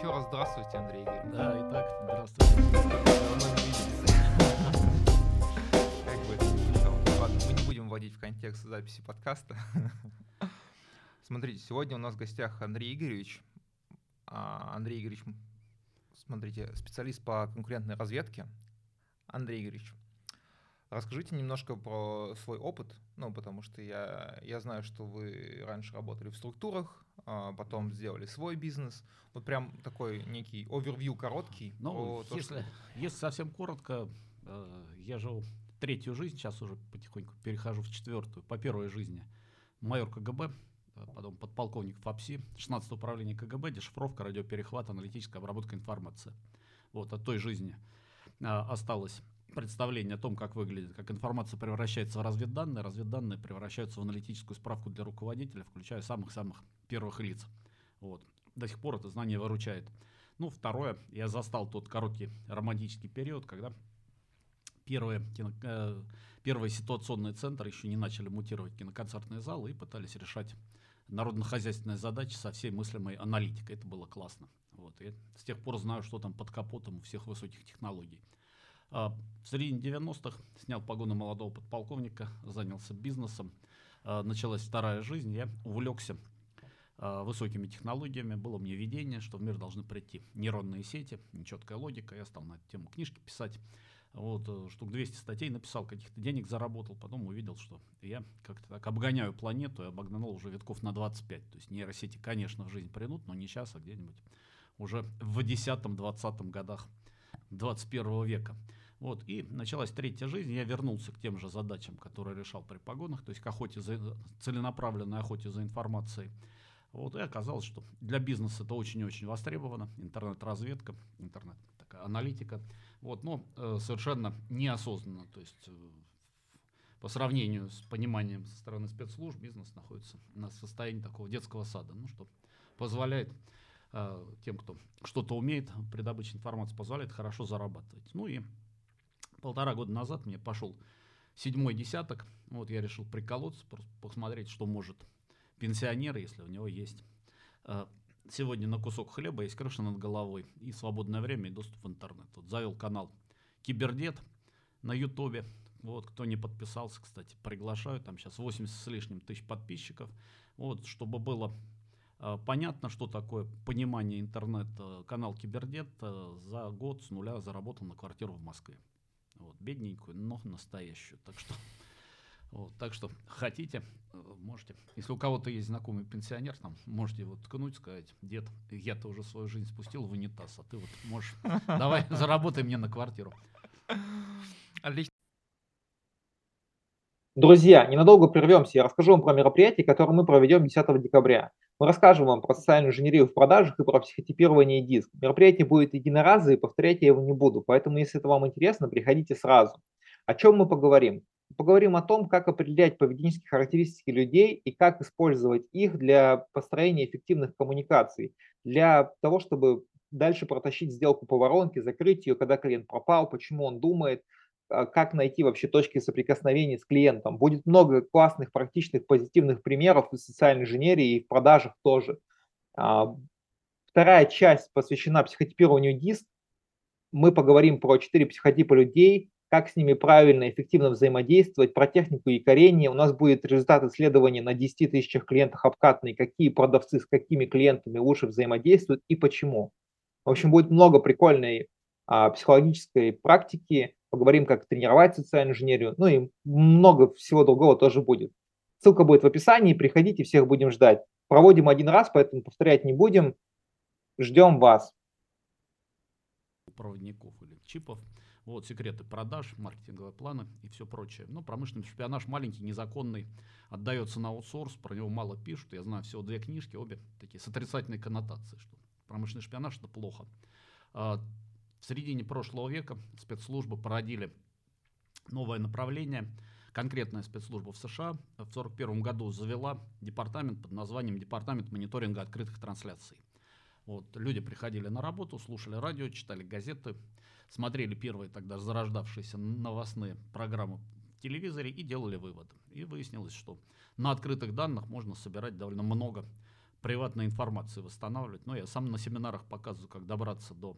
Еще раз здравствуйте, Андрей Игоревич. Да, итак, здравствуйте. Давно не виделись. Как бы, ладно, мы не будем вводить в контекст записи подкаста. Смотрите, сегодня у нас в гостях Андрей Игоревич. А, Андрей Игоревич, смотрите, специалист по конкурентной разведке. Андрей Игоревич, расскажите немножко про свой опыт, ну, потому что я, я знаю, что вы раньше работали в структурах, а, потом сделали свой бизнес. Вот прям такой некий овервью короткий. Ну, то, если, что- если совсем коротко, э, я жил третью жизнь, сейчас уже потихоньку перехожу в четвертую. По первой жизни майор КГБ, э, потом подполковник ФАПСИ, 16 управление КГБ, дешифровка, радиоперехват, аналитическая обработка информации. Вот от той жизни а, осталось представление о том, как выглядит, как информация превращается в разведданные, разведданные превращаются в аналитическую справку для руководителя, включая самых-самых первых лиц. Вот. До сих пор это знание выручает. Ну, второе, я застал тот короткий романтический период, когда первые, кино- э, первые ситуационные центры еще не начали мутировать киноконцертные залы и пытались решать народно-хозяйственные задачи со всей мыслимой аналитикой. Это было классно. Вот. И с тех пор знаю, что там под капотом у всех высоких технологий. А, В середине 90-х снял погоны молодого подполковника, занялся бизнесом. А, Началась вторая жизнь, я увлекся а, высокими технологиями. Было мне видение, что в мир должны прийти нейронные сети, нечеткая логика. Я стал на эту тему книжки писать. Вот, э, штук 200 статей написал, каких-то денег заработал. Потом увидел, что я как-то так обгоняю планету и обогнал уже витков на 25. То есть нейросети, конечно, в жизнь придут, но не сейчас, а где-нибудь уже в 10-20 годах 21 века. Вот, и началась третья жизнь, я вернулся к тем же задачам, которые решал при погонах, то есть к охоте за, целенаправленной охоте за информацией. Вот, и оказалось, что для бизнеса это очень-очень востребовано, интернет-разведка, интернет такая аналитика, вот, но э, совершенно неосознанно, то есть э, по сравнению с пониманием со стороны спецслужб, бизнес находится на состоянии такого детского сада, ну, что позволяет э, тем, кто что-то умеет при добыче информации, позволяет хорошо зарабатывать. Ну и полтора года назад мне пошел седьмой десяток, вот я решил приколоться, посмотреть, что может пенсионер, если у него есть э, сегодня на кусок хлеба, есть крыша над головой и свободное время и доступ в интернет. Вот завел канал Кибердет на Ютубе. Вот, кто не подписался, кстати, приглашаю. Там сейчас 80 с лишним тысяч подписчиков. Вот, чтобы было э, понятно, что такое понимание интернета, канал Кибердет э, за год с нуля заработал на квартиру в Москве. Вот, бедненькую, но настоящую. Так что, вот, так что хотите, э, можете. Если у кого-то есть знакомый пенсионер, там, можете его ткнуть, сказать, дед, я-то уже свою жизнь спустил в унитаз, а ты вот можешь, давай заработай мне на квартиру. Отлично. Друзья, ненадолго прервемся. Я расскажу вам про мероприятие, которое мы проведем 10 декабря. Мы расскажем вам про социальную инженерию в продажах и про психотипирование диск. Мероприятие будет единоразовое, повторять я его не буду. Поэтому, если это вам интересно, приходите сразу. О чем мы поговорим? Поговорим о том, как определять поведенческие характеристики людей и как использовать их для построения эффективных коммуникаций, для того, чтобы дальше протащить сделку по воронке, закрыть ее, когда клиент пропал, почему он думает, как найти вообще точки соприкосновения с клиентом. Будет много классных, практичных, позитивных примеров из социальной инженерии и в продажах тоже. А, Вторая часть посвящена психотипированию диск. Мы поговорим про четыре психотипа людей, как с ними правильно, эффективно взаимодействовать, про технику якорения. У нас будет результат исследования на 10 тысячах клиентах обкатанный, какие продавцы с какими клиентами лучше взаимодействуют и почему. В общем, будет много прикольной а, психологической практики, поговорим, как тренировать социальную инженерию, ну и много всего другого тоже будет. Ссылка будет в описании, приходите, всех будем ждать. Проводим один раз, поэтому повторять не будем. Ждем вас. проводников или чипов. Вот секреты продаж, маркетинговые планы и все прочее. Ну, промышленный шпионаж маленький, незаконный, отдается на аутсорс, про него мало пишут. Я знаю всего две книжки, обе такие с отрицательной коннотацией, что промышленный шпионаж это плохо. В середине прошлого века спецслужбы породили новое направление. Конкретная спецслужба в США в 1941 году завела департамент под названием Департамент мониторинга открытых трансляций. Вот, люди приходили на работу, слушали радио, читали газеты, смотрели первые тогда зарождавшиеся новостные программы в телевизоре и делали выводы. И выяснилось, что на открытых данных можно собирать довольно много приватной информации восстанавливать. Но я сам на семинарах показываю, как добраться до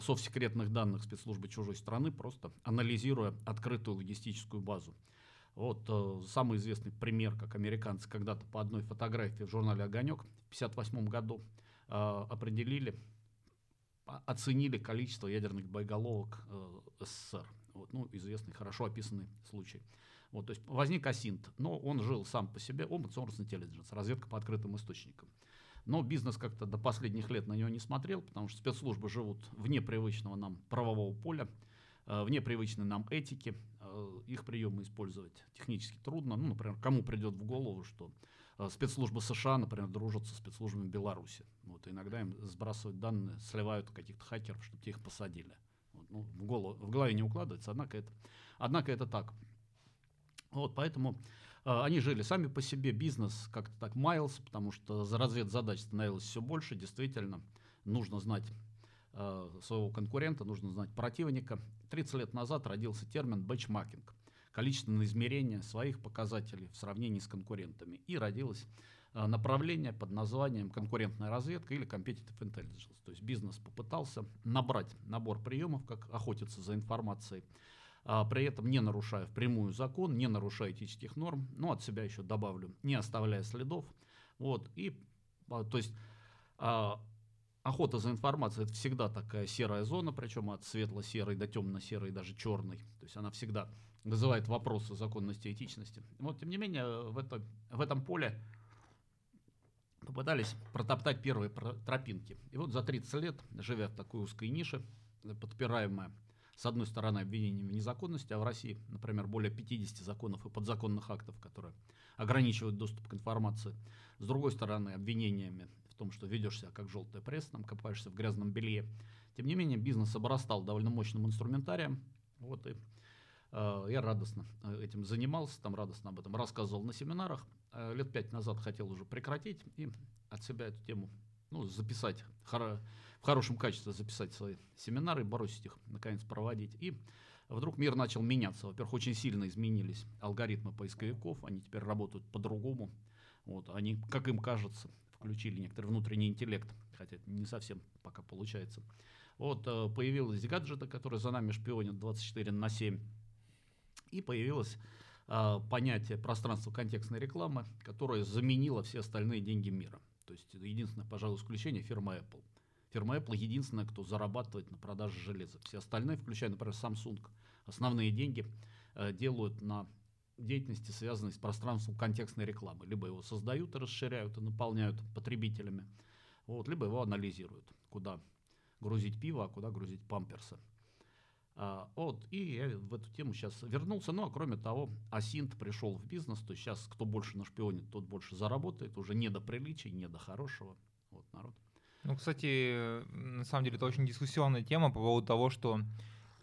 совсекретных данных спецслужбы чужой страны, просто анализируя открытую логистическую базу. Вот э, самый известный пример, как американцы когда-то по одной фотографии в журнале «Огонек» в 1958 году э, определили, оценили количество ядерных боеголовок э, СССР. Вот, ну, известный, хорошо описанный случай. Вот, то есть возник Асинт, но он жил сам по себе, Source Intelligence, разведка по открытым источникам. Но бизнес как-то до последних лет на него не смотрел, потому что спецслужбы живут вне привычного нам правового поля, э, вне привычной нам этики. Э, их приемы использовать технически трудно. Ну, например, кому придет в голову, что э, спецслужбы США, например, дружат со спецслужбами Беларуси. Вот, иногда им сбрасывают данные, сливают каких-то хакеров, чтобы те их посадили. Вот, ну, в, голову, в голове не укладывается, однако это, однако это так. Вот, поэтому они жили сами по себе, бизнес как-то так маялся, потому что задач, разведзадач становилось все больше, действительно, нужно знать э, своего конкурента, нужно знать противника. 30 лет назад родился термин бенчмаркинг, количественное измерение своих показателей в сравнении с конкурентами. И родилось э, направление под названием конкурентная разведка или competitive intelligence. То есть бизнес попытался набрать набор приемов, как охотиться за информацией, а, при этом не нарушая впрямую закон, не нарушая этических норм, но от себя еще добавлю, не оставляя следов. Вот, и, а, то есть, а, охота за информацией это всегда такая серая зона, причем от светло-серой до темно-серой, даже черной. То есть она всегда вызывает вопросы законности и этичности. Вот, тем не менее, в, это, в этом поле попытались протоптать первые тропинки. И вот за 30 лет, живя в такой узкой нише, подпираемая с одной стороны, обвинением в незаконности, а в России, например, более 50 законов и подзаконных актов, которые ограничивают доступ к информации. С другой стороны, обвинениями в том, что ведешь себя как желтая пресса, там копаешься в грязном белье. Тем не менее, бизнес обрастал довольно мощным инструментарием. Вот и э, я радостно э, этим занимался, там радостно об этом рассказывал на семинарах. Э, лет пять назад хотел уже прекратить и от себя эту тему ну, записать в хорошем качестве записать свои семинары, бросить их, наконец, проводить. И вдруг мир начал меняться. Во-первых, очень сильно изменились алгоритмы поисковиков, они теперь работают по-другому. Вот, они, как им кажется, включили некоторый внутренний интеллект, хотя это не совсем пока получается. Вот э, появилась гаджеты, которые за нами шпионят 24 на 7. И появилось э, понятие пространства контекстной рекламы, которое заменило все остальные деньги мира. То есть единственное, пожалуй, исключение фирма Apple. Фирма Apple единственная, кто зарабатывает на продаже железа. Все остальные, включая, например, Samsung, основные деньги э, делают на деятельности, связанной с пространством контекстной рекламы. Либо его создают и расширяют, и наполняют потребителями, вот, либо его анализируют, куда грузить пиво, а куда грузить памперсы. А, вот, и я в эту тему сейчас вернулся. Ну, а кроме того, Асинт пришел в бизнес, то есть сейчас кто больше нашпионит, тот больше заработает, уже не до приличий, не до хорошего. Вот, народ. Ну, кстати, на самом деле это очень дискуссионная тема по поводу того, что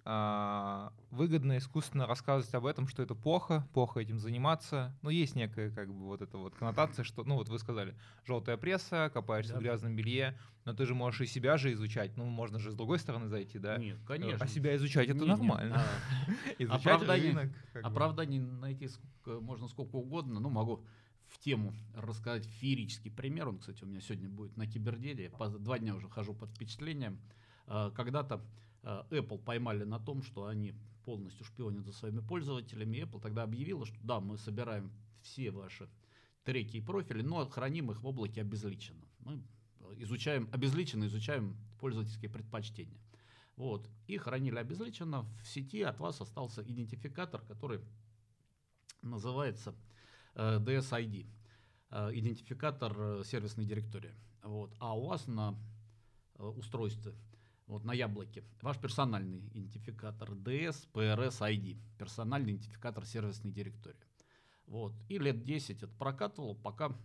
выгодно искусственно рассказывать об этом, что это плохо, плохо этим заниматься. Но есть некая как бы вот эта вот коннотация, что, ну вот вы сказали, желтая пресса, копаешься да. в грязном белье, но ты же можешь и себя же изучать. Ну, можно же с другой стороны зайти, да? Нет, конечно. А себя изучать это нормально. Изучать рынок. Оправданий найти можно сколько угодно, ну, могу в тему рассказать феерический пример. Он, кстати, у меня сегодня будет на Киберделе. Я два дня уже хожу под впечатлением. А, когда-то а, Apple поймали на том, что они полностью шпионят за своими пользователями. Apple тогда объявила, что да, мы собираем все ваши треки и профили, но храним их в облаке обезличенно. Мы изучаем, обезличенно изучаем пользовательские предпочтения. Вот. И хранили обезличенно. В сети от вас остался идентификатор, который называется Э, DSID, э, идентификатор э, сервисной директории. Вот. А у вас на устройстве, вот на яблоке, ваш персональный идентификатор DS PRS ID, персональный идентификатор сервисной директории. Вот. И лет 10 это прокатывал, пока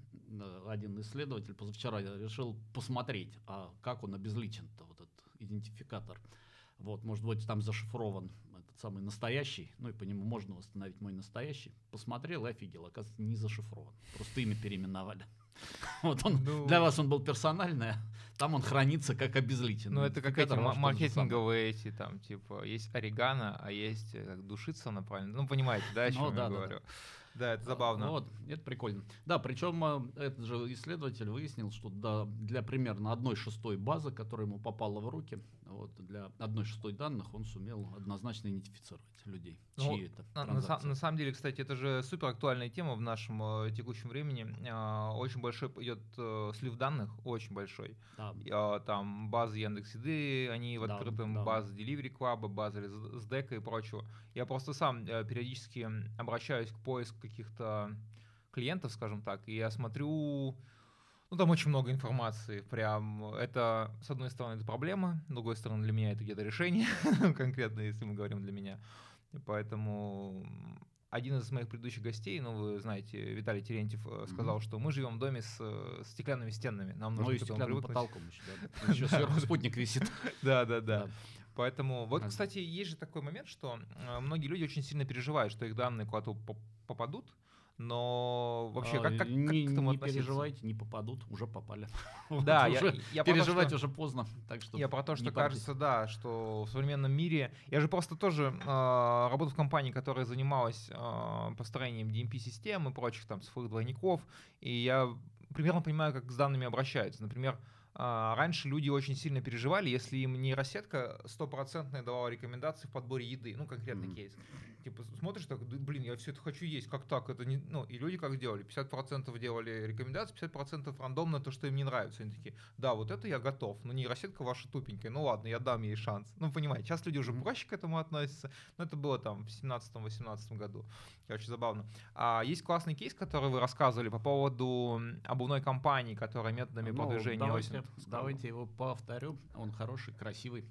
один исследователь позавчера решил посмотреть, а как он обезличен-то, вот этот идентификатор. Вот, может быть, там зашифрован самый настоящий, ну и по нему можно восстановить мой настоящий, посмотрел и офигел, оказывается, не зашифрован. Просто имя переименовали. Вот он, ну, для вас он был персональный, а там он хранится как обезличенный. Ну, это как эти маркетинговые эти, там, типа, есть орегано, а есть э, как душица, правильно? Ну, понимаете, да, о чем ну, я да, говорю? Да, Да, это забавно. Вот, это прикольно. Да, причем э, этот же исследователь выяснил, что да, для примерно одной шестой базы, которая ему попала в руки, вот, для одной шестой данных он сумел однозначно идентифицировать людей, Ну, чьи это На, на на самом деле, кстати, это же супер актуальная тема в нашем э, текущем времени. А, очень большой идет э, слив данных, очень большой. Да. А, там базы Яндекс.Еды, они в Да, открытом, да. базы Delivery Club, базы с ДЭКа и прочего. Я просто сам э, периодически обращаюсь к поиску каких-то клиентов, скажем так, и я смотрю, ну там очень много информации, прям это, с одной стороны, это проблема, с другой стороны, для меня это где-то решение, конкретно, если мы говорим для меня. И поэтому один из моих предыдущих гостей, ну вы знаете, Виталий Терентьев э, сказал, Мгм. что мы живем в доме с э, стеклянными стенами, нам Ну нужно и к этому стеклянным привыкнуть. потолком еще, да. Еще сверху спутник висит. Да, да, да. Поэтому, вот, кстати, есть же такой момент, что э, многие люди очень сильно переживают, что их данные куда-то поп- попадут, но вообще А, как, как, как не, к этому не относиться? переживайте, не попадут, уже попали. Да, я, уже я переживать что- уже поздно, так что Я про то, что кажется, да, что в современном мире... Я же просто тоже э, работал в компании, которая занималась э, построением DMP-систем и прочих там цифровых двойников, и я примерно понимаю, как с данными обращаются. Например, раньше люди очень сильно переживали, если им нейросетка стопроцентная давала рекомендации в подборе еды, ну, конкретный Мгм. кейс. Типа смотришь так, «Да, блин, я все это хочу есть, как так? Это не... Ну, и люди как делали? 50% делали рекомендации, 50% рандомно то, что им не нравится. Они такие, да, вот это я готов, но нейросетка ваша тупенькая, ну ладно, я дам ей шанс. Ну, понимаете, сейчас люди уже проще к этому относятся, но это было там в 17-18 году. Очень забавно. А есть классный кейс, который вы рассказывали по поводу обувной компании, которая методами Ну, продвижения давайте, очень- давайте его повторю. Он хороший, красивый.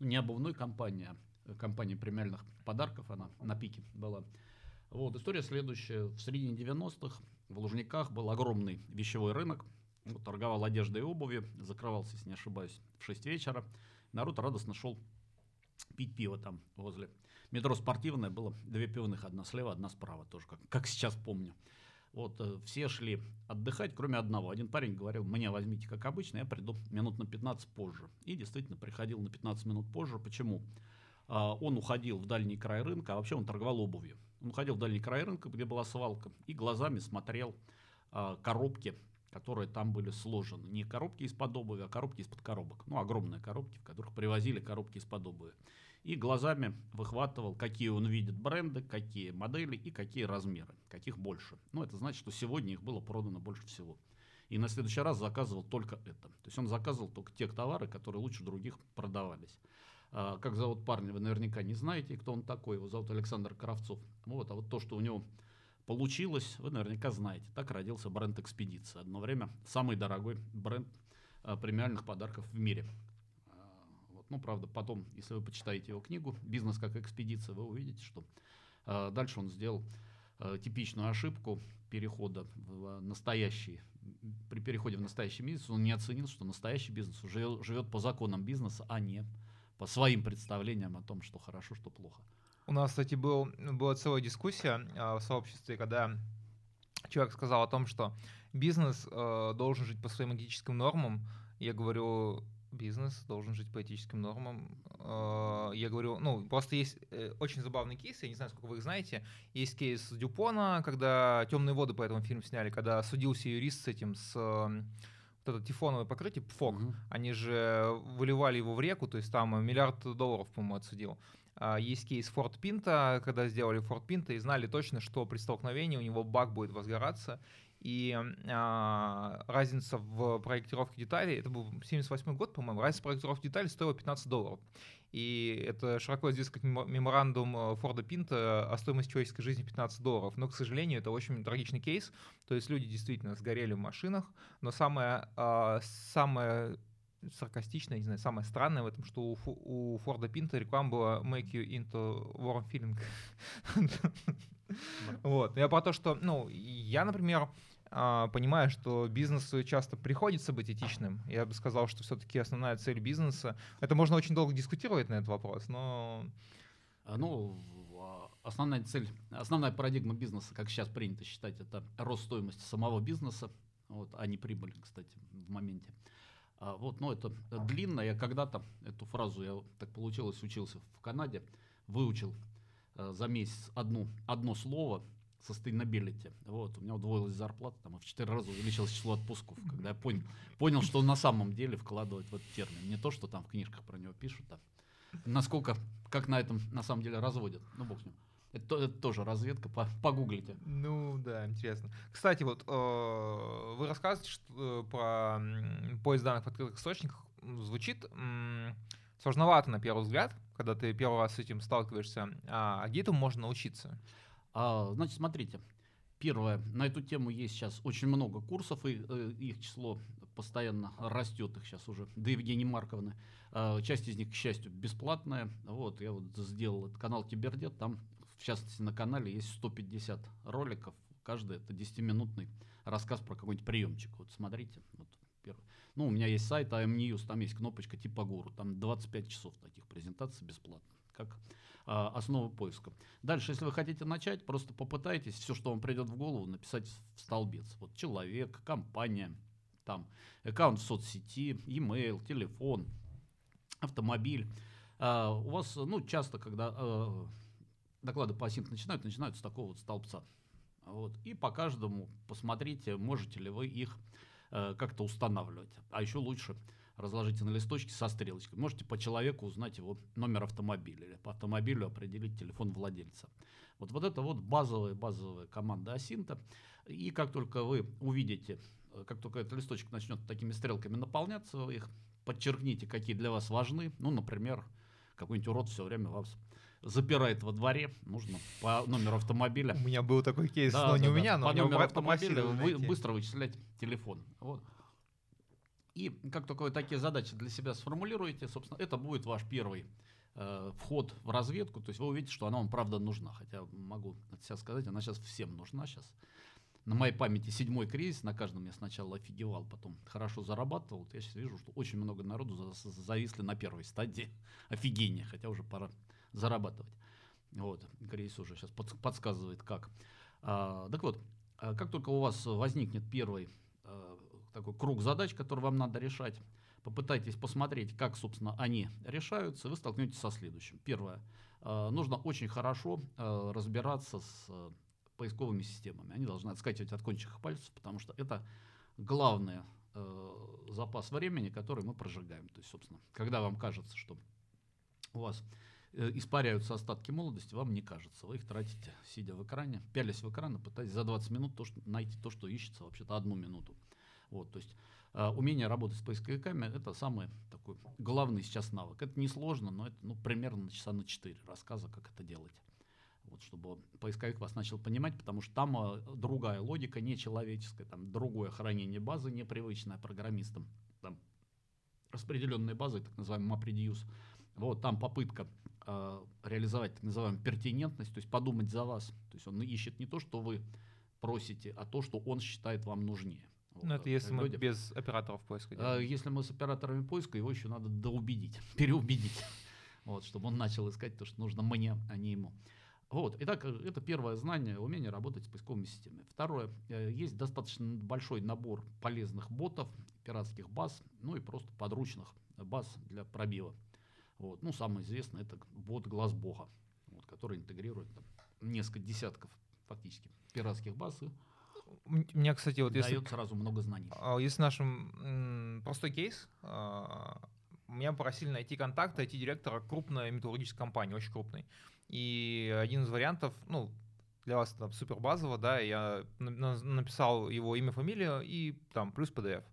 Не обувной компания, а компания премиальных подарков, она на пике была. Вот, история следующая. В середине 90-х в Лужниках был огромный вещевой рынок. Вот, торговал одеждой и обувью, закрывался, если не ошибаюсь, в 6 вечера. Народ радостно шел пить пиво там возле метро спортивное. Было две пивных, одна слева, одна справа, тоже как, как сейчас помню. Вот э, все шли отдыхать, кроме одного. Один парень говорил, меня возьмите как обычно, я приду минут на 15 позже. И действительно приходил на 15 минут позже. Почему? Он уходил в дальний край рынка, а вообще он торговал обувью. Он уходил в дальний край рынка, где была свалка, и глазами смотрел а, коробки, которые там были сложены. Не коробки из-под обуви, а коробки из-под коробок. Ну, огромные коробки, в которых привозили коробки из-под обуви. И глазами выхватывал, какие он видит бренды, какие модели и какие размеры, каких больше. Ну, это значит, что сегодня их было продано больше всего. И на следующий раз заказывал только это. То есть он заказывал только те товары, которые лучше других продавались. А, как зовут парня, вы наверняка не знаете, кто он такой. Его зовут Александр Кравцов. Вот, а вот то, что у него получилось, вы наверняка знаете. Так родился бренд «Экспедиция». Одно время самый дорогой бренд а, премиальных подарков в мире. А, вот, ну, правда, потом, если вы почитаете его книгу «Бизнес как экспедиция», вы увидите, что дальше он сделал типичную ошибку перехода в настоящий. При переходе в настоящий бизнес он не оценил, что настоящий бизнес живет, живет по законам бизнеса, а не по своим представлениям о том, что хорошо, что плохо. У нас, кстати, был, была целая дискуссия а, в сообществе, когда человек сказал о том, что бизнес э, должен жить по своим этическим нормам. Я говорю, бизнес должен жить по этическим нормам. Э, я говорю, ну, просто есть э, очень забавный кейс, я не знаю, сколько вы их знаете. Есть кейс Дюпона, когда «Темные воды» по этому фильму сняли, когда судился юрист с этим, с э, это тефоновое покрытие, ПФОК. Мгм. Они же выливали его в реку, то есть там миллиард долларов, по-моему, отсудил. А, Есть кейс Форд Пинта, когда сделали Форд Пинта и знали точно, что при столкновении у него бак будет возгораться. И а, разница в проектировке деталей, это был 78 год, по-моему, разница в проектировке деталей стоила 15 долларов. И это широко известный меморандум э, Форда Пинта о стоимости человеческой жизни 15 долларов. Но, к сожалению, это очень трагичный кейс. То есть люди действительно сгорели в машинах. Но самое, а, самое саркастичное, не знаю, самое странное в этом, что у, Фу- у Форда Пинта реклама была «Make you into warm feeling». Вот. Я про то, что, ну, я, например, а, понимаю, что бизнесу часто приходится быть этичным. Я бы сказал, что все-таки основная цель бизнеса... Это можно очень долго дискутировать на этот вопрос, но... А, Ну, а, основная цель, основная парадигма бизнеса, как сейчас принято считать, это рост стоимости самого бизнеса, вот, а не прибыль, кстати, в моменте. Вот, но это длинно. Я когда-то эту фразу, я так получилось, учился в Канаде, выучил за месяц одну, одно слово, sustainability. Вот, у меня удвоилась зарплата, там, и в 4 раза увеличилось число отпусков, когда я понял, понял, что на самом деле вкладывает в этот термин. Не то, что там в книжках про него пишут, а насколько, как на этом на самом деле разводят. Ну, бог с ним. Это, это тоже разведка, по, погуглите. Ну да, интересно. Кстати, вот э, вы рассказываете что, э, про поиск данных в открытых источниках. Звучит м, сложновато на первый взгляд, когда ты первый раз с этим сталкиваешься. А, а этому можно научиться? А, значит, смотрите. Первое, на эту тему есть сейчас очень много курсов, и э, их число постоянно растет, их сейчас уже до Евгении Марковны. Э, часть из них, к счастью, бесплатная. Вот, я вот сделал этот канал Кибердет, там, в частности, на канале есть 150 роликов, каждый это 10-минутный рассказ про какой-нибудь приемчик. Вот смотрите, вот первый. Ну, у меня есть сайт AM News, там есть кнопочка типа гуру, там 25 часов таких презентаций бесплатно, как а, основу поиска. Дальше, если вы хотите начать, просто попытайтесь все, что вам придет в голову, написать в столбец. Вот человек, компания, там, аккаунт в соцсети, e-mail, телефон, автомобиль. А, у вас, ну, часто, когда а, доклады по АСИНК начинают, начинают с такого вот столбца. Вот. И по каждому посмотрите, можете ли вы их как-то устанавливать. А еще лучше разложите на листочке со стрелочкой. Можете по человеку узнать его номер автомобиля или по автомобилю определить телефон владельца. Вот, вот это вот базовая, базовая команда Асинта. И как только вы увидите, э, как только этот листочек начнет такими стрелками наполняться, вы их подчеркните, какие для вас важны. Ну, например, какой-нибудь урод все время вас запирает во дворе, нужно по номеру автомобиля. У меня был такой кейс, да, но да, не да. у меня, но по номеру автомобиля вы быстро вычислять телефон. Вот. И как только вы такие задачи для себя сформулируете, собственно, это будет ваш первый э, вход в разведку. То есть вы увидите, что она вам правда нужна. Хотя могу от себя сказать, она сейчас всем нужна сейчас. На моей памяти седьмой кризис, на каждом я сначала офигевал, потом хорошо зарабатывал. Вот я сейчас вижу, что очень много народу зависли на первой стадии офигения, хотя уже пора зарабатывать. Вот, кризис уже сейчас подсказывает как. А, так вот, а как только у вас возникнет первый а, такой круг задач, который вам надо решать, попытайтесь посмотреть, как, собственно, они решаются, и вы столкнетесь со следующим. Первое. А, нужно очень хорошо а, разбираться с а, поисковыми системами. Они должны отскакивать от кончиков пальцев, потому что это главный запас времени, который мы прожигаем. То есть, собственно, когда вам кажется, что у вас Э, испаряются остатки молодости, вам не кажется. Вы их тратите, сидя в экране, пялись в экран и пытаясь за 20 минут то, что, найти то, что ищется вообще-то одну минуту. Вот, то есть э, умение работать с поисковиками – это самый такой главный сейчас навык. Это несложно, но это ну, примерно на часа на 4 рассказа, как это делать. Вот, чтобы поисковик вас начал понимать, потому что там э, другая логика, нечеловеческая, там другое хранение базы, непривычное программистам. Там распределенные базы, так называемый MapReduce. Вот там попытка э, реализовать так называемую пертинентность, то есть подумать за вас. То есть он ищет не то, что вы просите, а то, что он считает вам нужнее. Вот, ну, это если мы без операторов поиска делаем. Если мы с операторами поиска, его еще надо доубедить, переубедить, вот, чтобы он начал искать то, что нужно мне, а не ему. Вот, итак, это первое знание, умение работать с поисковыми системами. Второе, э, есть достаточно большой набор полезных ботов, пиратских баз, ну и просто подручных баз для пробива. Вот. Ну, самое известное это бот Глаз Бога, вот, который интегрирует там, несколько десятков фактически пиратских баз и меня, кстати, вот дает если, сразу много знаний. А, если нашим простой кейс, а, меня попросили найти контакт IT-директора крупной металлургической компании, очень крупной. И один из вариантов, ну, для вас там супер базово, да, я написал его имя, фамилия и там плюс PDF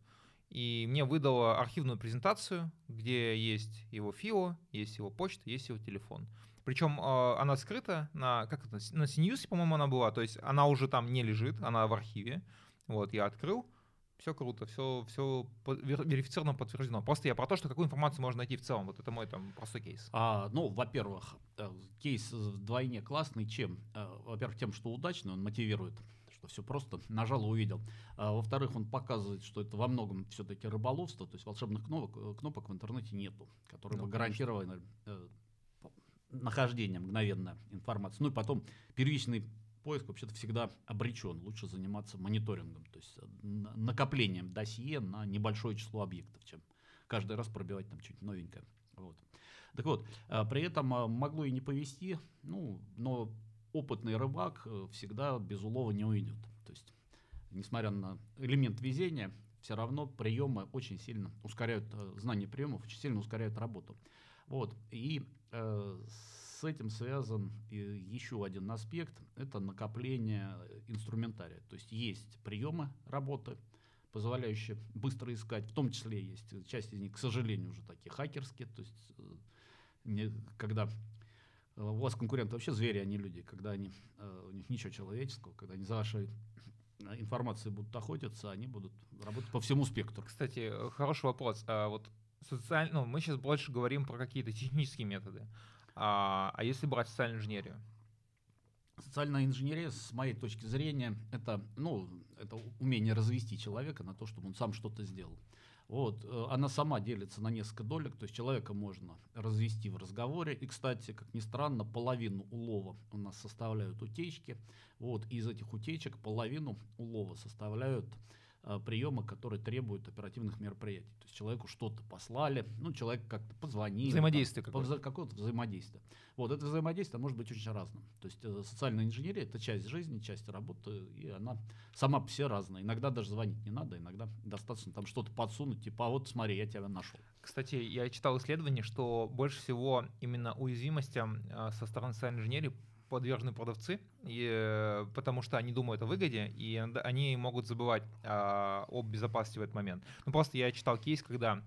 и мне выдала архивную презентацию, где есть его ФИО, есть его почта, есть его телефон. Причем э, она скрыта на, как это, на CNews, по-моему, она была, то есть она уже там не лежит, она в архиве. Вот, я открыл, все круто, все, все верифицировано, подтверждено. Просто я про то, что какую информацию можно найти в целом. Вот это мой там простой кейс. А, ну, во-первых, э, кейс вдвойне классный чем? Э, во-первых, тем, что удачный, он мотивирует что все просто нажал и увидел. А, во-вторых, он показывает, что это во многом все-таки рыболовство, то есть волшебных кнопок, э, кнопок в интернете нету, которые ну, бы гарантировали э, нахождение мгновенной информации. Ну и потом первичный поиск вообще-то всегда обречен. Лучше заниматься мониторингом, то есть э, накоплением досье на небольшое число объектов, чем каждый раз пробивать там что-нибудь новенькое. Вот. Так вот, а, при этом а, могло и не повести, ну, но опытный рыбак э, всегда без улова не уйдет. То есть, несмотря на элемент везения, все равно приемы очень сильно ускоряют, э, знание приемов очень сильно ускоряют работу. Вот. И э, с этим связан еще один аспект, это накопление инструментария. То есть есть приемы работы, позволяющие быстро искать, в том числе есть часть из них, к сожалению, уже такие хакерские, то есть э, не, когда э, у вас конкуренты вообще звери, а не люди, когда они, э, у них ничего человеческого, когда они за вашей информацией будут охотиться, они будут работать по всему спектру. Кстати, хороший вопрос. А вот социально, ну, мы сейчас больше говорим про какие-то технические методы. А, а если брать социальную инженерию? Социальная инженерия, с моей точки зрения, это, ну, это умение развести человека на то, чтобы он сам что-то сделал. Вот, э, она сама делится на несколько долек, то есть человека можно развести в разговоре. И, кстати, как ни странно, половину улова у нас составляют утечки. Вот, из этих утечек половину улова составляют Э, приемы, которые требуют оперативных мероприятий. То есть человеку что-то послали, ну, человек как-то позвонил. Взаимодействие там, какое-то. какое-то взаимодействие. Вот это взаимодействие может быть очень разным. То есть э, социальная инженерия – это часть жизни, часть работы, и она сама по себе разная. Иногда даже звонить не надо, иногда достаточно там что-то подсунуть, типа, а вот смотри, я тебя нашел. Кстати, я читал исследование, что больше всего именно уязвимостям э, со стороны социальной инженерии подвержены продавцы, и, э, потому что они думают о выгоде, и они могут забывать а, об безопасности в этот момент. Ну, просто я читал кейс, когда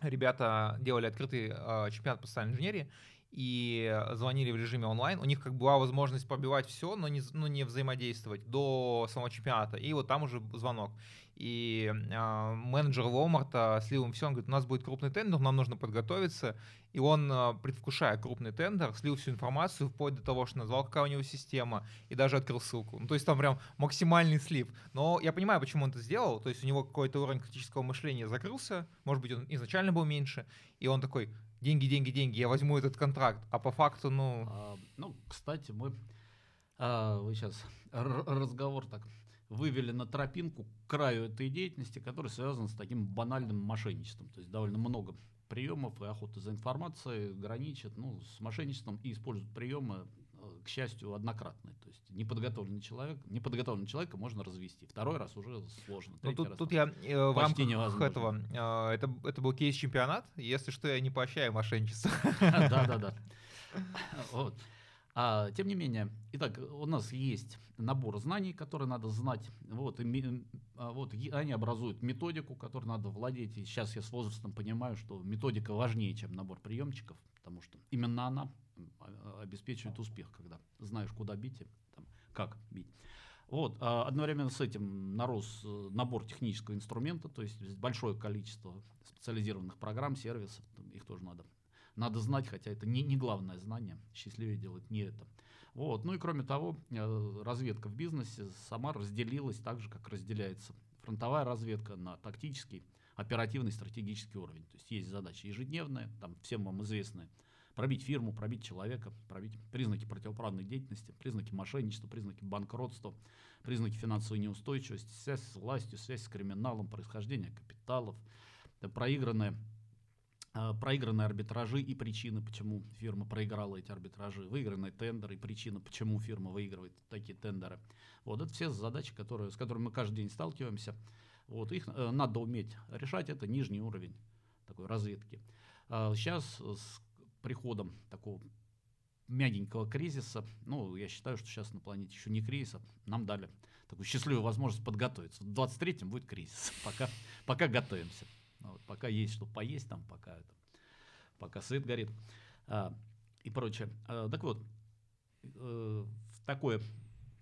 ребята делали открытый а, чемпионат по социальной инженерии, и звонили в режиме онлайн. У них как бы была возможность пробивать все, но не, ну, не взаимодействовать до самого чемпионата. И вот там уже звонок. И э, менеджер Walmart слил им все, он говорит, у нас будет крупный тендер, нам нужно подготовиться. И он, э, предвкушая крупный тендер, слил всю информацию вплоть до того, что назвал, какая у него система, и даже открыл ссылку. Ну, то есть там прям максимальный слив. Но я понимаю, почему он это сделал. То есть у него какой-то уровень критического мышления закрылся, может быть, он изначально был меньше, и он такой, деньги, деньги, деньги, я возьму этот контракт. А по факту, ну... А, ну, кстати, мы... А, вы сейчас разговор так вывели на тропинку к краю этой деятельности, которая связана с таким банальным мошенничеством. То есть довольно много приемов и охоты за информацией граничат ну, с мошенничеством и используют приемы, э, к счастью, однократные. То есть неподготовленный человек, неподготовленного человека можно развести. Второй раз уже сложно. Ну, тут, раз тут я э, в рамках невозможно. этого, э, это, это был кейс-чемпионат, если что, я не поощряю мошенничество. Да-да-да. Вот. А, тем не менее, итак, у нас есть набор знаний, которые надо знать. Вот, и, а, вот, они образуют методику, которой надо владеть. И сейчас я с возрастом понимаю, что методика важнее, чем набор приемчиков, потому что именно она а, обеспечивает успех, когда знаешь, куда бить и там, как бить. Вот, а одновременно с этим нарос э, набор технического инструмента, то есть большое количество специализированных программ, сервисов, их тоже надо надо знать, хотя это не, не главное знание, счастливее делать не это. Вот. Ну и кроме того, э, разведка в бизнесе сама разделилась так же, как разделяется фронтовая разведка на тактический, оперативный, стратегический уровень. То есть есть задачи ежедневные, там всем вам известные, пробить фирму, пробить человека, пробить признаки противоправной деятельности, признаки мошенничества, признаки банкротства, признаки финансовой неустойчивости, связь с властью, связь с криминалом, происхождение капиталов, проигранная а, проигранные арбитражи и причины, почему фирма проиграла эти арбитражи, выигранные тендеры и причины, почему фирма выигрывает такие тендеры. Вот это все задачи, которые, с которыми мы каждый день сталкиваемся. Вот их э, надо уметь решать, это нижний уровень такой разведки. А сейчас с приходом такого мягенького кризиса, ну, я считаю, что сейчас на планете еще не кризис, а нам дали такую счастливую возможность подготовиться. В 23-м будет кризис, пока, пока готовимся. Ну, вот, пока есть что поесть, там, пока, это, пока сыт горит а, и прочее. А, так вот, э, в такое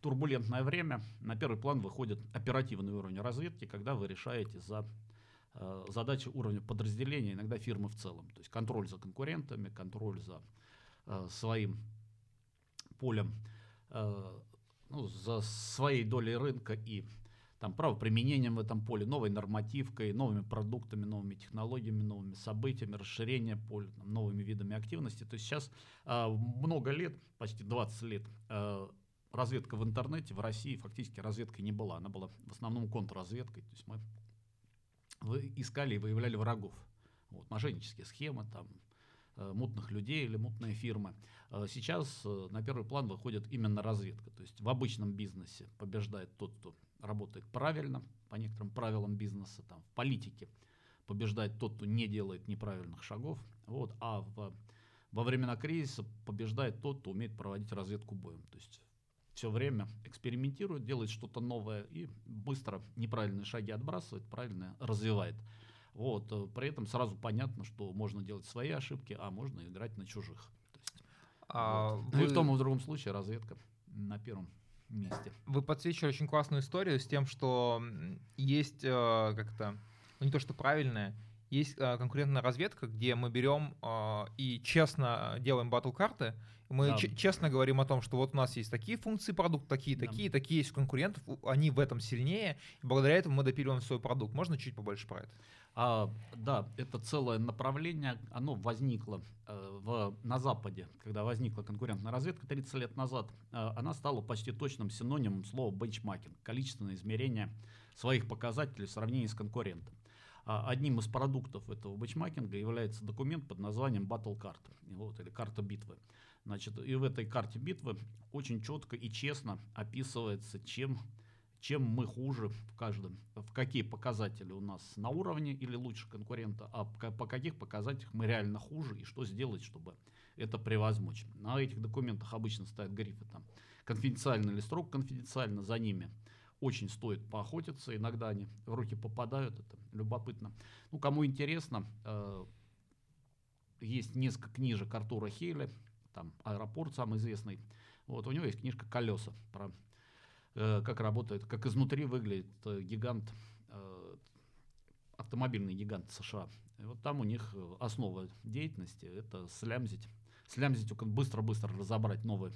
турбулентное время на первый план выходит оперативный уровень разведки, когда вы решаете за э, задачи уровня подразделения, иногда фирмы в целом. То есть контроль за конкурентами, контроль за э, своим полем, э, ну, за своей долей рынка и там, правоприменением в этом поле, новой нормативкой, новыми продуктами, новыми технологиями, новыми событиями, расширение поля, там, новыми видами активности. То есть сейчас э, много лет, почти 20 лет, э, разведка в интернете в России фактически разведкой не была. Она была в основном контрразведкой. То есть мы искали и выявляли врагов. Вот, мошеннические схемы, там, э, мутных людей или мутные фирмы. Э, сейчас э, на первый план выходит именно разведка. То есть в обычном бизнесе побеждает тот, кто работает правильно, по некоторым правилам бизнеса, там, в политике побеждает тот, кто не делает неправильных шагов, вот, а в, во времена кризиса побеждает тот, кто умеет проводить разведку боем. То есть все время экспериментирует, делает что-то новое и быстро неправильные шаги отбрасывает, правильно развивает. Вот, при этом сразу понятно, что можно делать свои ошибки, а можно играть на чужих. То есть, а вот. вы... Ну и в том и в другом случае разведка на первом месте. Вы подсвечивали очень классную историю с тем, что есть э, как-то, ну не то что правильное, есть э, конкурентная разведка, где мы берем э, и честно делаем батл-карты, мы да. честно говорим о том, что вот у нас есть такие функции продукта, такие, да. такие, такие есть конкурентов, они в этом сильнее, и благодаря этому мы допиливаем свой продукт. Можно чуть побольше про это? А, да, это целое направление, оно возникло э, в, на Западе, когда возникла конкурентная разведка 30 лет назад, э, она стала почти точным синонимом слова бенчмакинг, количественное измерение своих показателей в сравнении с конкурентом. А одним из продуктов этого бенчмакинга является документ под названием Battle Card, вот, или карта битвы. Значит, и в этой карте битвы очень четко и честно описывается, чем, чем мы хуже в каждом, в какие показатели у нас на уровне или лучше конкурента, а по каких показателях мы реально хуже и что сделать, чтобы это превозмочь. На этих документах обычно стоят грифы там конфиденциально или строго конфиденциально, за ними очень стоит поохотиться, иногда они в руки попадают, это любопытно. Ну, кому интересно, э, есть несколько книжек Артура Хейля, там аэропорт самый известный. Вот, у него есть книжка «Колеса» про как работает, как изнутри выглядит э, гигант, э, автомобильный гигант США. И вот там у них э, основа деятельности – это слямзить. Слямзить, быстро-быстро разобрать новый,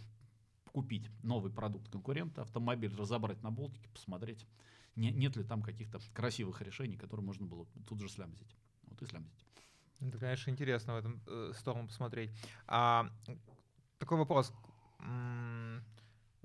купить новый продукт конкурента, автомобиль разобрать на болтике, посмотреть, не, нет ли там каких-то красивых решений, которые можно было тут же слямзить. Вот и слямзить. Это, конечно, интересно в этом э, сторону посмотреть. А, такой вопрос.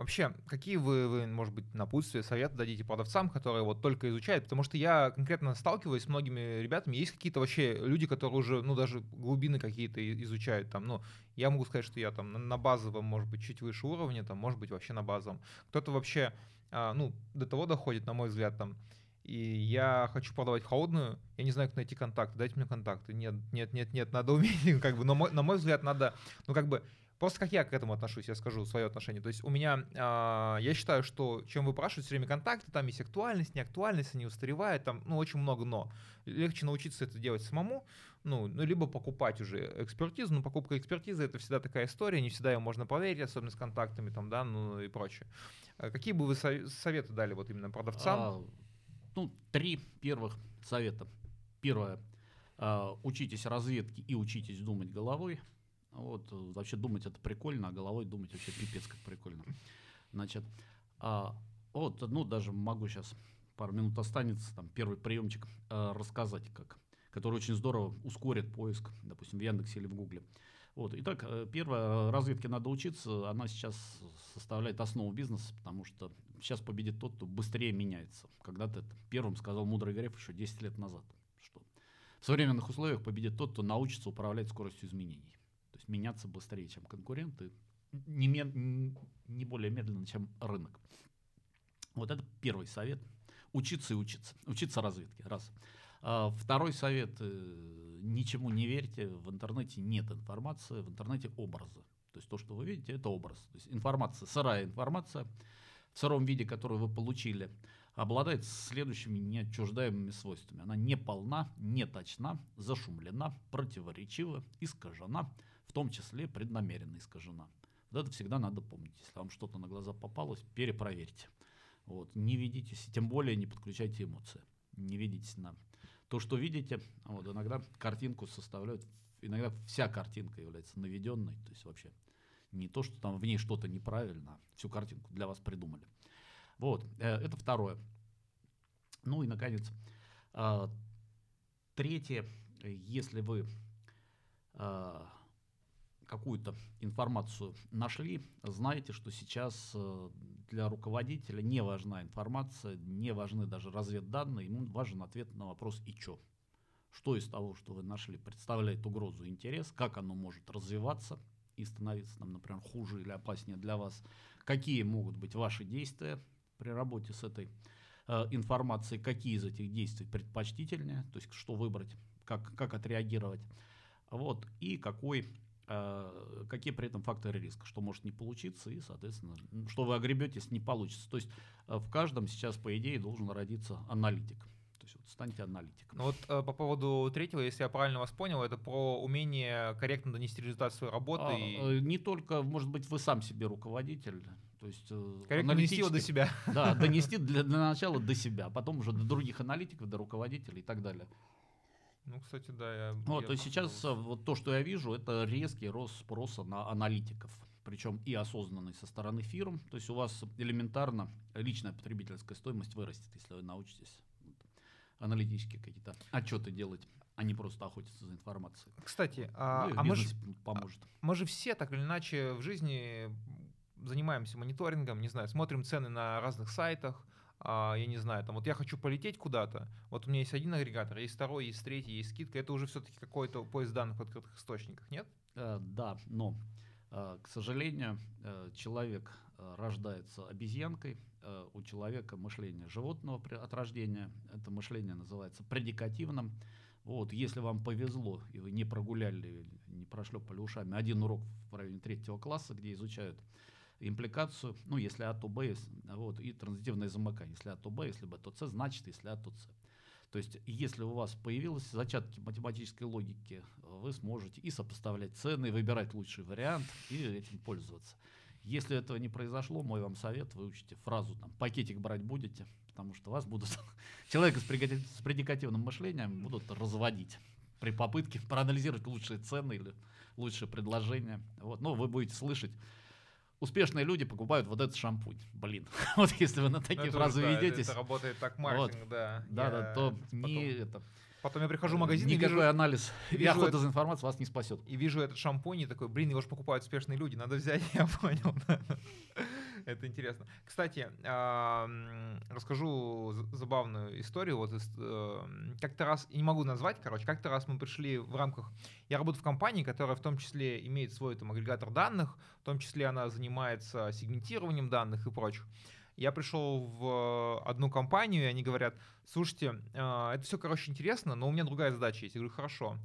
Вообще, какие вы, вы, может быть, напутствия, советы дадите продавцам, которые вот только изучают? Потому что я конкретно сталкиваюсь с многими ребятами. Есть какие-то вообще люди, которые уже, ну, даже глубины какие-то изучают. Там, ну, я могу сказать, что я там на базовом, может быть, чуть выше уровня, там, может быть, вообще на базовом. Кто-то вообще, а, ну, до того доходит, на мой взгляд, там, и я хочу продавать холодную, я не знаю, как найти контакты, дайте мне контакты. Нет, нет, нет, нет, надо уметь, как бы, но на мой взгляд, надо, ну, как бы, Просто как я к этому отношусь, я скажу свое отношение. То есть у меня, э, я считаю, что чем выпрашивать все время контакты, там есть актуальность, неактуальность, они устаревают, там, ну, очень много но. Легче научиться это делать самому, ну, ну, либо покупать уже экспертизу, но покупка экспертизы это всегда такая история, не всегда ее можно поверить, особенно с контактами там, да, ну и прочее. А какие бы вы советы дали вот именно продавцам? А, ну, три первых совета. Первое. А, учитесь разведке и учитесь думать головой. Вот, вообще думать это прикольно, а головой думать вообще пипец как прикольно. Значит, а, вот, ну, даже могу сейчас, пару минут останется, там, первый приемчик а, рассказать, как, который очень здорово ускорит поиск, допустим, в Яндексе или в Гугле. Вот, итак, э, первое, разведке надо учиться, она сейчас составляет основу бизнеса, потому что сейчас победит тот, кто быстрее меняется. Когда-то это первым сказал мудрый Греф еще 10 лет назад, что в современных условиях победит тот, кто научится управлять скоростью изменений есть меняться быстрее, чем конкуренты, не, мед, не более медленно, чем рынок. Вот это первый совет. Учиться и учиться. Учиться разведке. Раз. А, второй совет. Э, ничему не верьте. В интернете нет информации. В интернете образы. То есть то, что вы видите, это образ. То есть информация, сырая информация в сыром виде, которую вы получили, обладает следующими неотчуждаемыми свойствами. Она не полна, не точна, зашумлена, противоречива, искажена, в том числе преднамеренно искажена. Вот это всегда надо помнить. Если вам что-то на глаза попалось, перепроверьте. Вот. Не ведитесь, тем более не подключайте эмоции. Не ведитесь на то, что видите. Вот. Иногда картинку составляют, иногда вся картинка является наведенной. То есть вообще не то, что там в ней что-то неправильно, а всю картинку для вас придумали. Вот, э, это второе. Ну и, наконец, а, третье, если вы а, какую-то информацию нашли, знаете, что сейчас э, для руководителя не важна информация, не важны даже разведданные, ему важен ответ на вопрос «и чё?». что из того, что вы нашли, представляет угрозу интерес, как оно может развиваться и становиться, там, например, хуже или опаснее для вас, какие могут быть ваши действия при работе с этой э, информацией, какие из этих действий предпочтительнее, то есть что выбрать, как, как отреагировать, вот, и какой э, какие при этом факторы риска, что может не получиться и, соответственно, что вы огребете, если не получится. То есть э, в каждом сейчас, по идее, должен родиться аналитик. То есть вот станьте аналитиком. Ну вот э, по поводу третьего, если я правильно вас понял, это про умение корректно донести результат своей работы. А, и... Не только, может быть, вы сам себе руководитель, то есть корректно донести его до себя. Да, донести для, для начала до себя, а потом уже до других аналитиков, до руководителей и так далее. Ну, кстати, да. Я, вот, я то есть сейчас вот то, что я вижу, это резкий рост спроса на аналитиков. Причем и осознанный со стороны фирм. То есть у вас элементарно личная потребительская стоимость вырастет, если вы научитесь аналитические какие-то отчеты делать а не просто охотиться за информацией. Кстати, а, ну, а мы, же, поможет. мы же все так или иначе в жизни занимаемся мониторингом, не знаю, смотрим цены на разных сайтах, а, я не знаю, там вот я хочу полететь куда-то, вот у меня есть один агрегатор, есть второй, есть третий, есть скидка, это уже все-таки какой-то поиск данных в открытых источниках, нет? Э, да, но, э, к сожалению, э, человек э, рождается обезьянкой, э, у человека мышление животного при, от рождения, это мышление называется предикативным. Вот, если вам повезло, и вы не прогуляли, не прошлепали ушами один урок в районе третьего класса, где изучают импликацию, ну, если А, то Б, вот, и транзитивное замыкание. Если А, то Б, если Б, то С, значит, если А, то С. То есть, если у вас появились зачатки математической логики, вы сможете и сопоставлять цены, и выбирать лучший вариант, и этим пользоваться. Если этого не произошло, мой вам совет, выучите фразу там «пакетик брать будете», потому что вас будут, человека с предикативным мышлением будут разводить при попытке проанализировать лучшие цены или лучшие предложения. Вот. Но вы будете слышать успешные люди покупают вот этот шампунь. Блин, вот если вы на ну, такие ну, фразы ведетесь. Это, работает так маркетинг, вот, да. Да, я да, то потом, не это. Потом я прихожу в магазин Никакой и вижу, анализ и охота этот, за информацией вас не спасет. И вижу этот шампунь и такой, блин, его же покупают успешные люди, надо взять, я понял. Это интересно. Кстати, расскажу забавную историю. Вот эм, как-то раз, не могу назвать, короче, как-то раз мы пришли в рамках... Я работаю в компании, которая в том числе имеет свой там агрегатор данных, в том числе она занимается сегментированием данных и прочих. Я пришел в одну компанию, и они говорят, слушайте, а, это все, короче, интересно, но у меня другая задача есть. Я говорю, хорошо.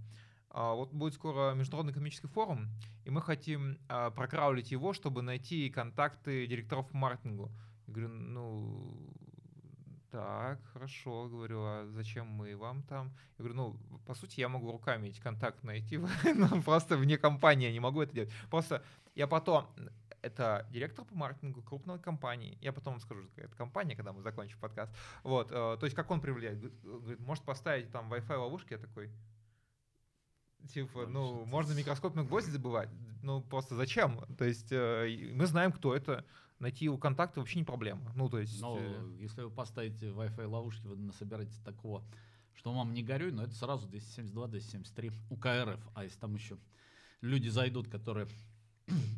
А, вот будет скоро Международный экономический форум, и мы хотим а, прокраулить его, чтобы найти контакты директоров по маркетингу. Я говорю, ну, так, хорошо, говорю, а зачем мы вам там? Я говорю, ну, по сути, я могу руками эти контакты найти, но просто вне компании я не могу это делать. Просто я потом, это директор по маркетингу крупной компании. Я потом вам скажу, какая это компания, когда мы закончим подкаст. Вот, э, то есть как он привлекает? Говорит, может поставить там Wi-Fi ловушки? Я такой, Типа, ну, можно микроскопный гвоздь забывать, ну, просто зачем? То есть э, мы знаем, кто это, найти его контакты вообще не проблема. Ну, то есть... Но э... если вы поставите Wi-Fi ловушки, вы насобираете такого, что вам не горюй, но это сразу 272-273 УКРФ. А если там еще люди зайдут, которые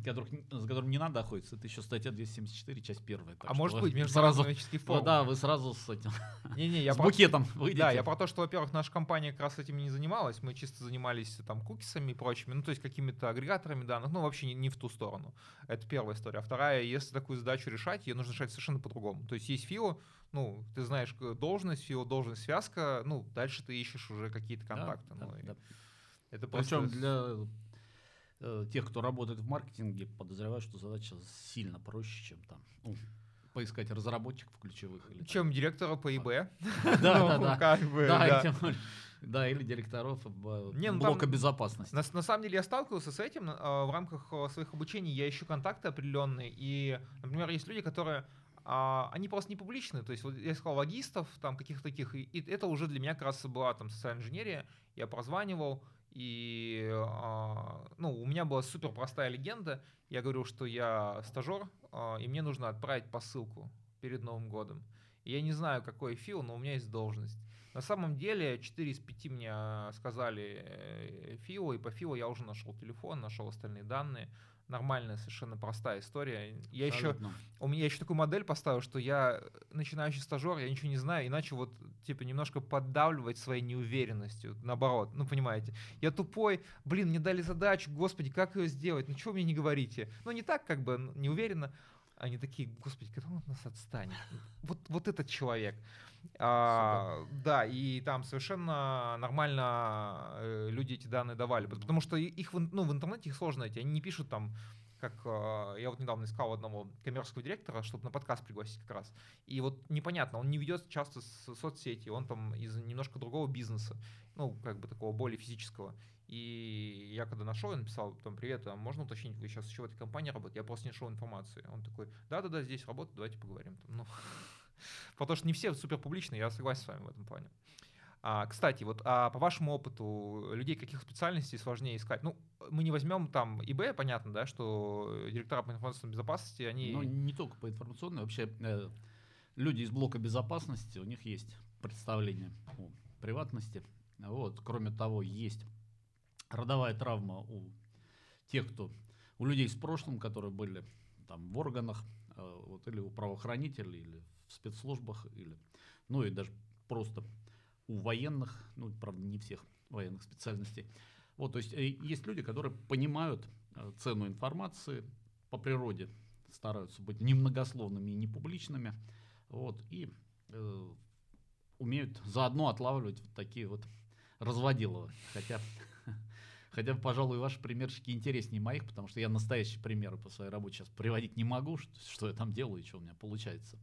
которых, с которым не надо охотиться, это еще статья 274, часть первая. А может быть, сразу, форум. Да, вы сразу с этим, не, не, я с букетом про, выйдете. Да, я про то, что, во-первых, наша компания как раз этим не занималась, мы чисто занимались там кукисами и прочими, ну, то есть какими-то агрегаторами данных, ну, вообще не, не в ту сторону. Это первая история. А вторая, если такую задачу решать, ее нужно решать совершенно по-другому. То есть есть фио, ну, ты знаешь должность, фио, должность, связка, ну, дальше ты ищешь уже какие-то контакты. Да, ну, да, да. Это Причем просто... для Э, тех, кто работает в маркетинге, подозреваю, что задача сильно проще, чем там ну, поискать разработчиков ключевых. Или, чем там. директора по ИБ. Да, да, да. Да, или директоров э, Не, ну, блока там, безопасности. На, на самом деле я сталкивался с этим. Э, в рамках своих обучений я ищу контакты определенные. И, например, есть люди, которые а, они просто не публичны. То есть вот я искал логистов, там каких-то таких, и, и это уже для меня как раз была там социальная инженерия. Я прозванивал, и а, ну, у меня была супер простая легенда. Я говорил, что я стажер, а, и мне нужно отправить посылку перед Новым годом. И я не знаю, какой фил, но у меня есть должность. На самом деле 4 из 5 мне сказали э, ФИО, и по ФИО я уже нашел телефон, нашел остальные данные нормальная, совершенно простая история. Я еще, у меня еще такую модель поставил, что я начинающий стажер, я ничего не знаю, иначе вот типа немножко поддавливать своей неуверенностью, наоборот, ну понимаете. Я тупой, блин, мне дали задачу, господи, как ее сделать, ну чего мне не говорите? Ну не так как бы, не уверенно. Они такие, господи, когда он от нас отстанет? Вот, вот этот человек. А, да, и там совершенно нормально э, люди эти данные давали, потому что их ну, в интернете их сложно найти, они не пишут там как э, я вот недавно искал одного коммерческого директора, чтобы на подкаст пригласить как раз. И вот непонятно, он не ведет часто с соцсети, он там из немножко другого бизнеса, ну, как бы такого более физического. И я когда нашел, я написал там, привет, а можно уточнить, вы сейчас еще в этой компании работаете? Я просто не нашел информации. Он такой, да-да-да, здесь работаю, давайте поговорим. Там, ну, Потому что не все супер публичные, я согласен с вами в этом плане. А, кстати, вот а по вашему опыту людей каких специальностей сложнее искать? Ну, мы не возьмем там ИБ, понятно, да, что директора по информационной безопасности, они... Ну, не только по информационной, вообще э, люди из блока безопасности, у них есть представление о приватности. Вот, кроме того, есть родовая травма у тех, кто... У людей с прошлым, которые были там в органах, э, вот, или у правоохранителей, или в спецслужбах, или, ну и даже просто у военных, ну, правда, не всех военных специальностей. Вот, то есть э, есть люди, которые понимают э, цену информации по природе, стараются быть немногословными и не публичными, вот, и э, умеют заодно отлавливать вот такие вот разводиловы. Хотя, хотя, пожалуй, ваши примерчики интереснее моих, потому что я настоящие примеры по своей работе сейчас приводить не могу, что, что я там делаю и что у меня получается.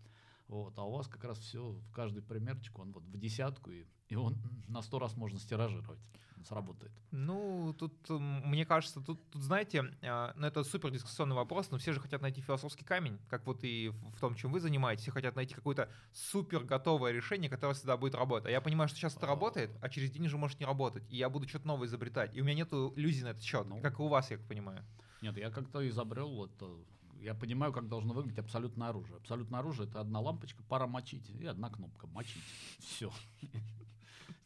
Вот, а у вас как раз все, каждый примерчик, он вот в десятку, и, и он на сто раз можно стиражировать. Сработает. Ну, тут, мне кажется, тут, тут знаете, э, ну, это супер дискуссионный вопрос, но все же хотят найти философский камень, как вот и в том, чем вы занимаетесь, все хотят найти какое-то супер готовое решение, которое всегда будет работать. А я понимаю, что сейчас это работает, а через день уже может не работать, и я буду что-то новое изобретать, и у меня нет иллюзий на этот счет, ну, как и у вас, я понимаю. Нет, я как-то изобрел вот я понимаю, как должно выглядеть абсолютное оружие. Абсолютное оружие это одна лампочка, пара мочить и одна кнопка мочить. Все.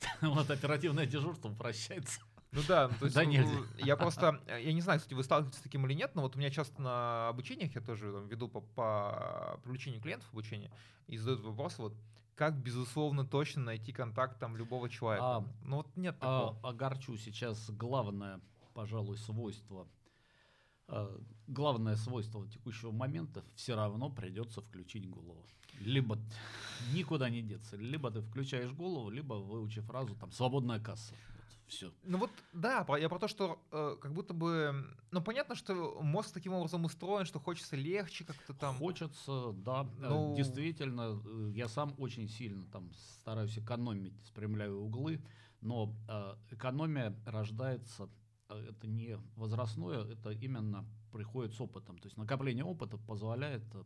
Вот оперативное дежурство прощается. Ну да, ну, то есть да, ну, я просто, я не знаю, кстати, вы сталкиваетесь с таким или нет, но вот у меня часто на обучениях, я тоже там, веду по, по привлечению клиентов обучения, и задают вопрос, вот, как, безусловно, точно найти контакт там любого человека? А, ну вот нет а, такого. А, огорчу сейчас главное, пожалуй, свойство главное свойство текущего момента все равно придется включить голову. Либо никуда не деться, либо ты включаешь голову, либо выучи фразу там свободная касса. все. Ну вот, да, я про то, что э, как будто бы, ну понятно, что мозг таким образом устроен, что хочется легче как-то там. Хочется, да, э, ну... действительно, э, я сам очень сильно там стараюсь экономить, спрямляю углы, но э, экономия рождается это не возрастное, это именно приходит с опытом. То есть накопление опыта позволяет э,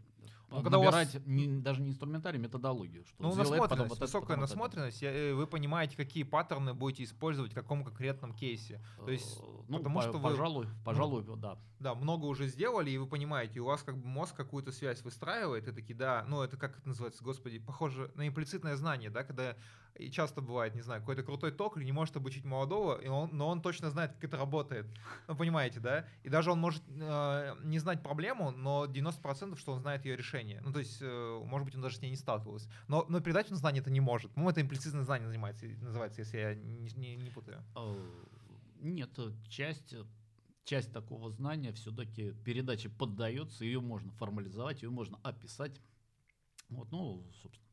ну, когда набирать вас... не, даже не инструментарий, методологию. Что ну, насмотренность, потом вот высокая это, насмотренность, это. Э, вы понимаете, какие паттерны будете использовать в каком конкретном кейсе. То есть, э, ну, потому по, что пожалуй, вы, пожалуй, ну, да. Да, много уже сделали, и вы понимаете, у вас как бы мозг какую-то связь выстраивает, и такие, да, ну это как это называется, господи, похоже на имплицитное знание, да, когда и часто бывает, не знаю, какой-то крутой токарь не может обучить молодого, и он, но он точно знает, как это работает. Ну, понимаете, да? И даже он может э, не знать проблему, но 90% что он знает ее решение. Ну, то есть, э, может быть, он даже с ней не сталкивался. Но, но передать он знание это не может. по это имплицитное знание занимается, называется, если я не, не, не путаю. Э, нет, часть часть такого знания все-таки передаче поддается, ее можно формализовать, ее можно описать. Вот, ну, собственно,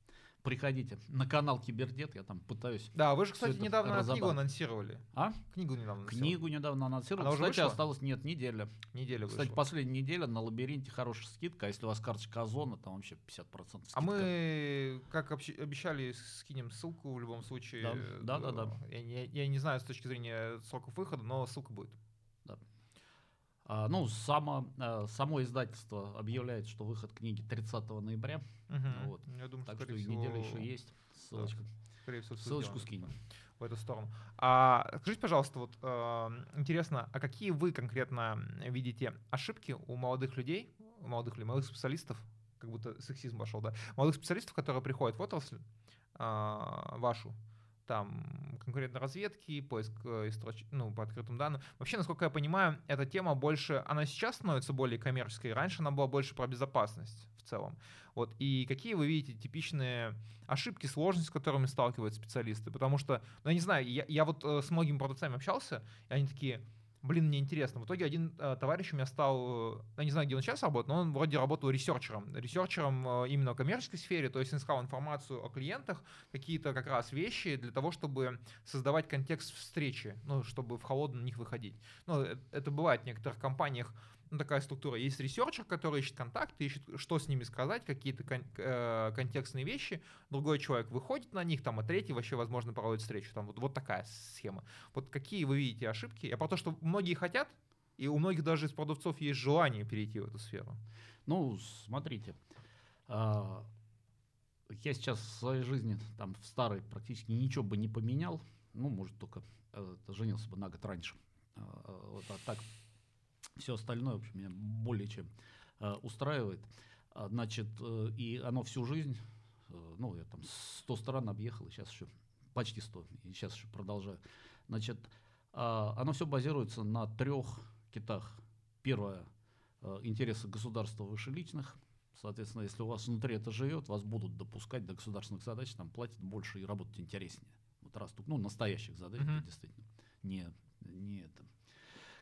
приходите на канал Кибердет, я там пытаюсь. Да, вы же, кстати, недавно книгу анонсировали. А? Книгу недавно анонсировали. Книгу недавно анонсировали. Она кстати, осталось, нет, неделя. Неделя Кстати, вышла. последняя неделя на лабиринте хорошая скидка, а если у вас карточка Озона, там вообще 50% скидка. А мы, как обещали, скинем ссылку в любом случае. Да, да, да. да. Я, я, я не знаю с точки зрения сроков выхода, но ссылка будет. А, ну, само, а, само издательство объявляет, что выход книги 30 ноября. Угу. Вот. Я думаю, так что, что всего... неделя еще есть. Ссылочка. Да. Скорее всего, ссылочку скинем. В эту сторону. А, скажите, пожалуйста, вот э, интересно, а какие вы конкретно видите ошибки у молодых людей, у молодых людей, молодых специалистов, как будто сексизм вошел, да, молодых специалистов, которые приходят в отрасль э, вашу, там конкурентной разведки, поиск э, истроч... ну, по открытым данным. Вообще, насколько я понимаю, эта тема больше, она сейчас становится более коммерческой, раньше она была больше про безопасность в целом. Вот, и какие вы видите типичные ошибки, сложности, с которыми сталкиваются специалисты? Потому что, ну, я не знаю, я, я вот э, с многими продавцами общался, и они такие, блин, мне интересно. В итоге один э, товарищ у меня стал, э, я не знаю, где он сейчас работает, но он вроде работал ресерчером. Ресерчером э, именно в коммерческой сфере, то есть он искал информацию о клиентах, какие-то как раз вещи для того, чтобы создавать контекст встречи, ну, чтобы в холодно на них выходить. Ну, это, это бывает в некоторых компаниях, ну, такая структура. Есть ресерчер, который ищет контакты, ищет, что с ними сказать, какие-то кон- э, контекстные вещи. Другой человек выходит на них, там, а третий вообще, возможно, проводит встречу. Там вот, вот такая схема. Вот какие вы видите ошибки? Я про то, что многие хотят, и у многих даже из продавцов есть желание перейти в эту сферу. Ну, смотрите. А, я сейчас в своей жизни, там, в старой практически ничего бы не поменял. Ну, может, только э, женился бы на год раньше. А, вот, а так все остальное, в общем, меня более чем э, устраивает. А, значит, э, и оно всю жизнь, э, ну, я там 100 стран объехал, и сейчас еще почти 100, и сейчас еще продолжаю. Значит, э, оно все базируется на трех китах. Первое э, интересы государства выше личных. Соответственно, если у вас внутри это живет, вас будут допускать до государственных задач, там платят больше и работать интереснее. Вот раз тут, ну, настоящих задач, Мгм. действительно. Не, не это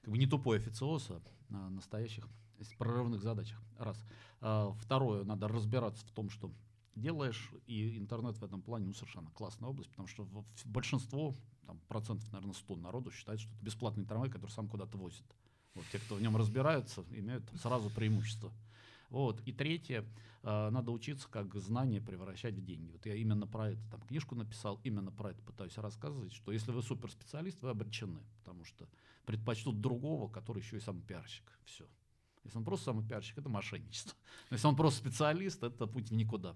как бы не тупой официоз, а на настоящих с- прорывных задачах. Раз. А, второе, надо разбираться в том, что делаешь, и интернет в этом плане ну, совершенно классная область, потому что большинство, там, процентов, наверное, 100 народу считает, что это бесплатный трамвай, который сам куда-то возит. Вот те, кто в нем разбираются, имеют сразу преимущество. Вот. И третье, э, надо учиться, как знания превращать в деньги. Вот я именно про это там книжку написал, именно про это пытаюсь рассказывать, что если вы суперспециалист, вы обречены, потому что предпочтут другого, который еще и сам пиарщик. Все. Если он просто самый пиарщик, это мошенничество. Если он просто специалист, это путь в никуда.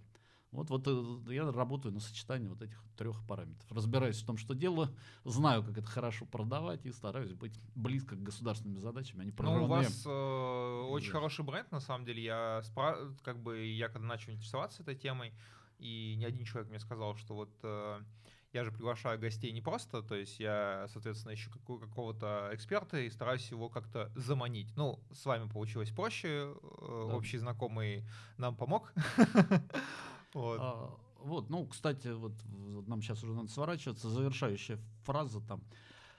Вот, вот э, я работаю на сочетании вот этих трех параметров. Разбираюсь в том, что делаю, знаю, как это хорошо продавать и стараюсь быть близко к государственным задачам, а не Ну, у вас э, очень Да. хороший бренд, на самом деле. Я спра- как бы я когда начал интересоваться этой темой, и ни один человек мне сказал, что вот э, я же приглашаю гостей не просто, то есть я, соответственно, ищу какого- какого-то эксперта и стараюсь его как-то заманить. Ну, с вами получилось проще, э, Да. общий знакомый нам помог. Вот. А, вот, ну, кстати, вот, нам сейчас уже надо сворачиваться. Завершающая фраза там.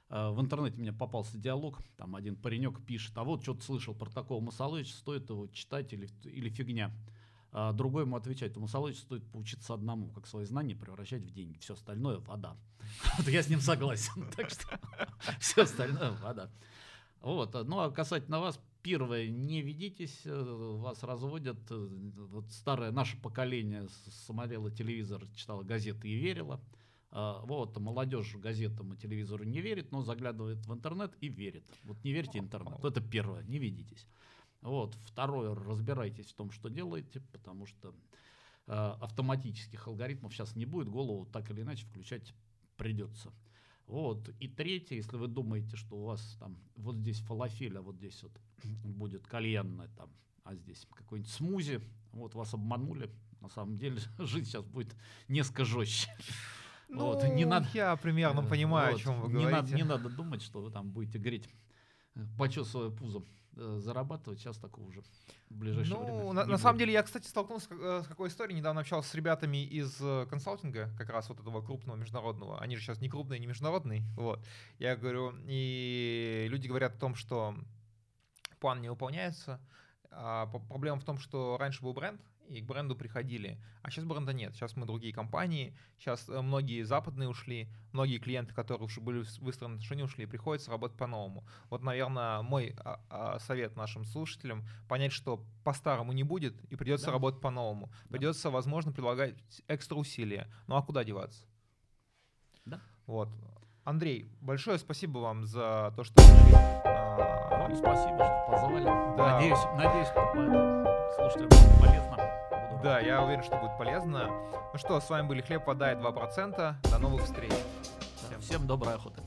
а, В интернете мне попался диалог, там один паренек пишет, а вот что-то слышал про такого Масалыча, стоит его читать или, или фигня. А другой ему отвечает, у Масалыча стоит поучиться одному, как свои знания превращать в деньги, все остальное вода. Вот я с ним согласен, так что все остальное вода. Вот, а, ну а касательно вас, первое, не ведитесь, э, вас разводят. э, Вот старое наше поколение смотрело телевизор, читало газеты и верило. А, Вот, молодежь газетам и телевизору не верит, но заглядывает в интернет и верит. Вот не верьте интернету, это первое, не ведитесь. Вот, второе, разбирайтесь в том, что делаете, потому что э, автоматических алгоритмов сейчас не будет, голову так или иначе включать придется. Вот. И третье, если вы думаете, что у вас там вот здесь фалафель, а вот здесь вот будет кальянная там, а здесь какой-нибудь смузи, вот вас обманули, на самом деле жизнь сейчас будет несколько жестче. Ну, вот, не надо- я примерно Э, понимаю, вот, о чем вы не говорите. Надо, не надо думать, что вы там будете греть, э, почесывая пузо, э, зарабатывать. Сейчас такого уже в ближайшее время Ну, на, не на самом деле, я, кстати, столкнулся с э, с какой историей. Недавно общался с ребятами из э, консалтинга, как раз вот этого крупного международного. Они же сейчас не крупные, не международные. Вот. Я говорю, и люди говорят о том, что план не выполняется. А проблема в том, что раньше был бренд, и к бренду приходили. А сейчас бренда нет. Сейчас мы другие компании. Сейчас э, многие западные ушли, многие клиенты, которые уже были выстроены отношения, ушли. и Приходится работать по-новому. Вот, наверное, мой а, а, совет нашим слушателям понять, что по-старому не будет, и придется Да. работать по-новому. Придется, возможно, прилагать экстра усилия. Ну а куда деваться? Да. Вот. Андрей, большое спасибо вам за то, что пришли. А, Вам спасибо, что позвали. Да. Надеюсь, надеюсь, что слушателям будет полезно. Да, я уверен, что будет полезно. Ну что, с вами были Хлеб, вода и 2%. До новых встреч. Да, Всем доброй охоты.